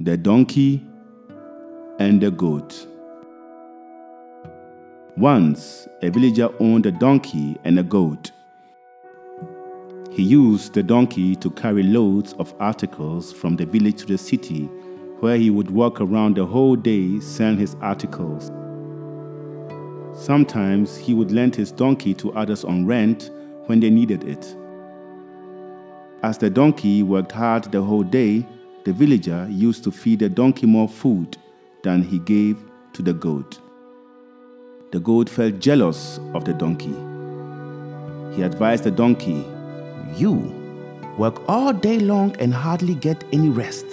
The donkey and the goat. Once, a villager owned a donkey and a goat. He used the donkey to carry loads of articles from the village to the city, where he would walk around the whole day selling his articles. Sometimes he would lend his donkey to others on rent when they needed it. As the donkey worked hard the whole day, the villager used to feed the donkey more food than he gave to the goat. The goat felt jealous of the donkey. He advised the donkey, You work all day long and hardly get any rest.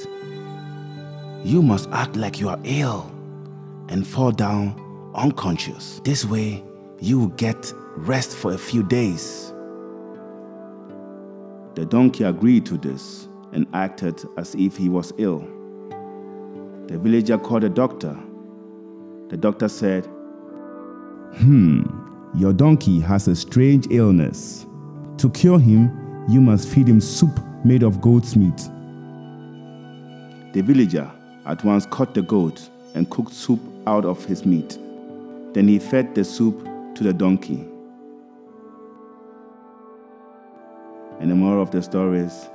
You must act like you are ill and fall down unconscious. This way, you will get rest for a few days. The donkey agreed to this and acted as if he was ill. The villager called a doctor. The doctor said, Hmm, your donkey has a strange illness. To cure him, you must feed him soup made of goat's meat. The villager at once caught the goat and cooked soup out of his meat. Then he fed the soup to the donkey. And the moral of the story is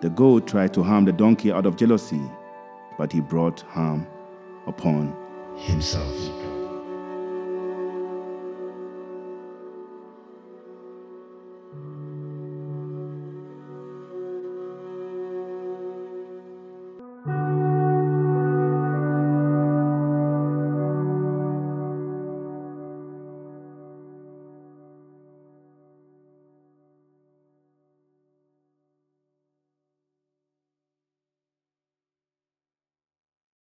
the goat tried to harm the donkey out of jealousy, but he brought harm upon himself.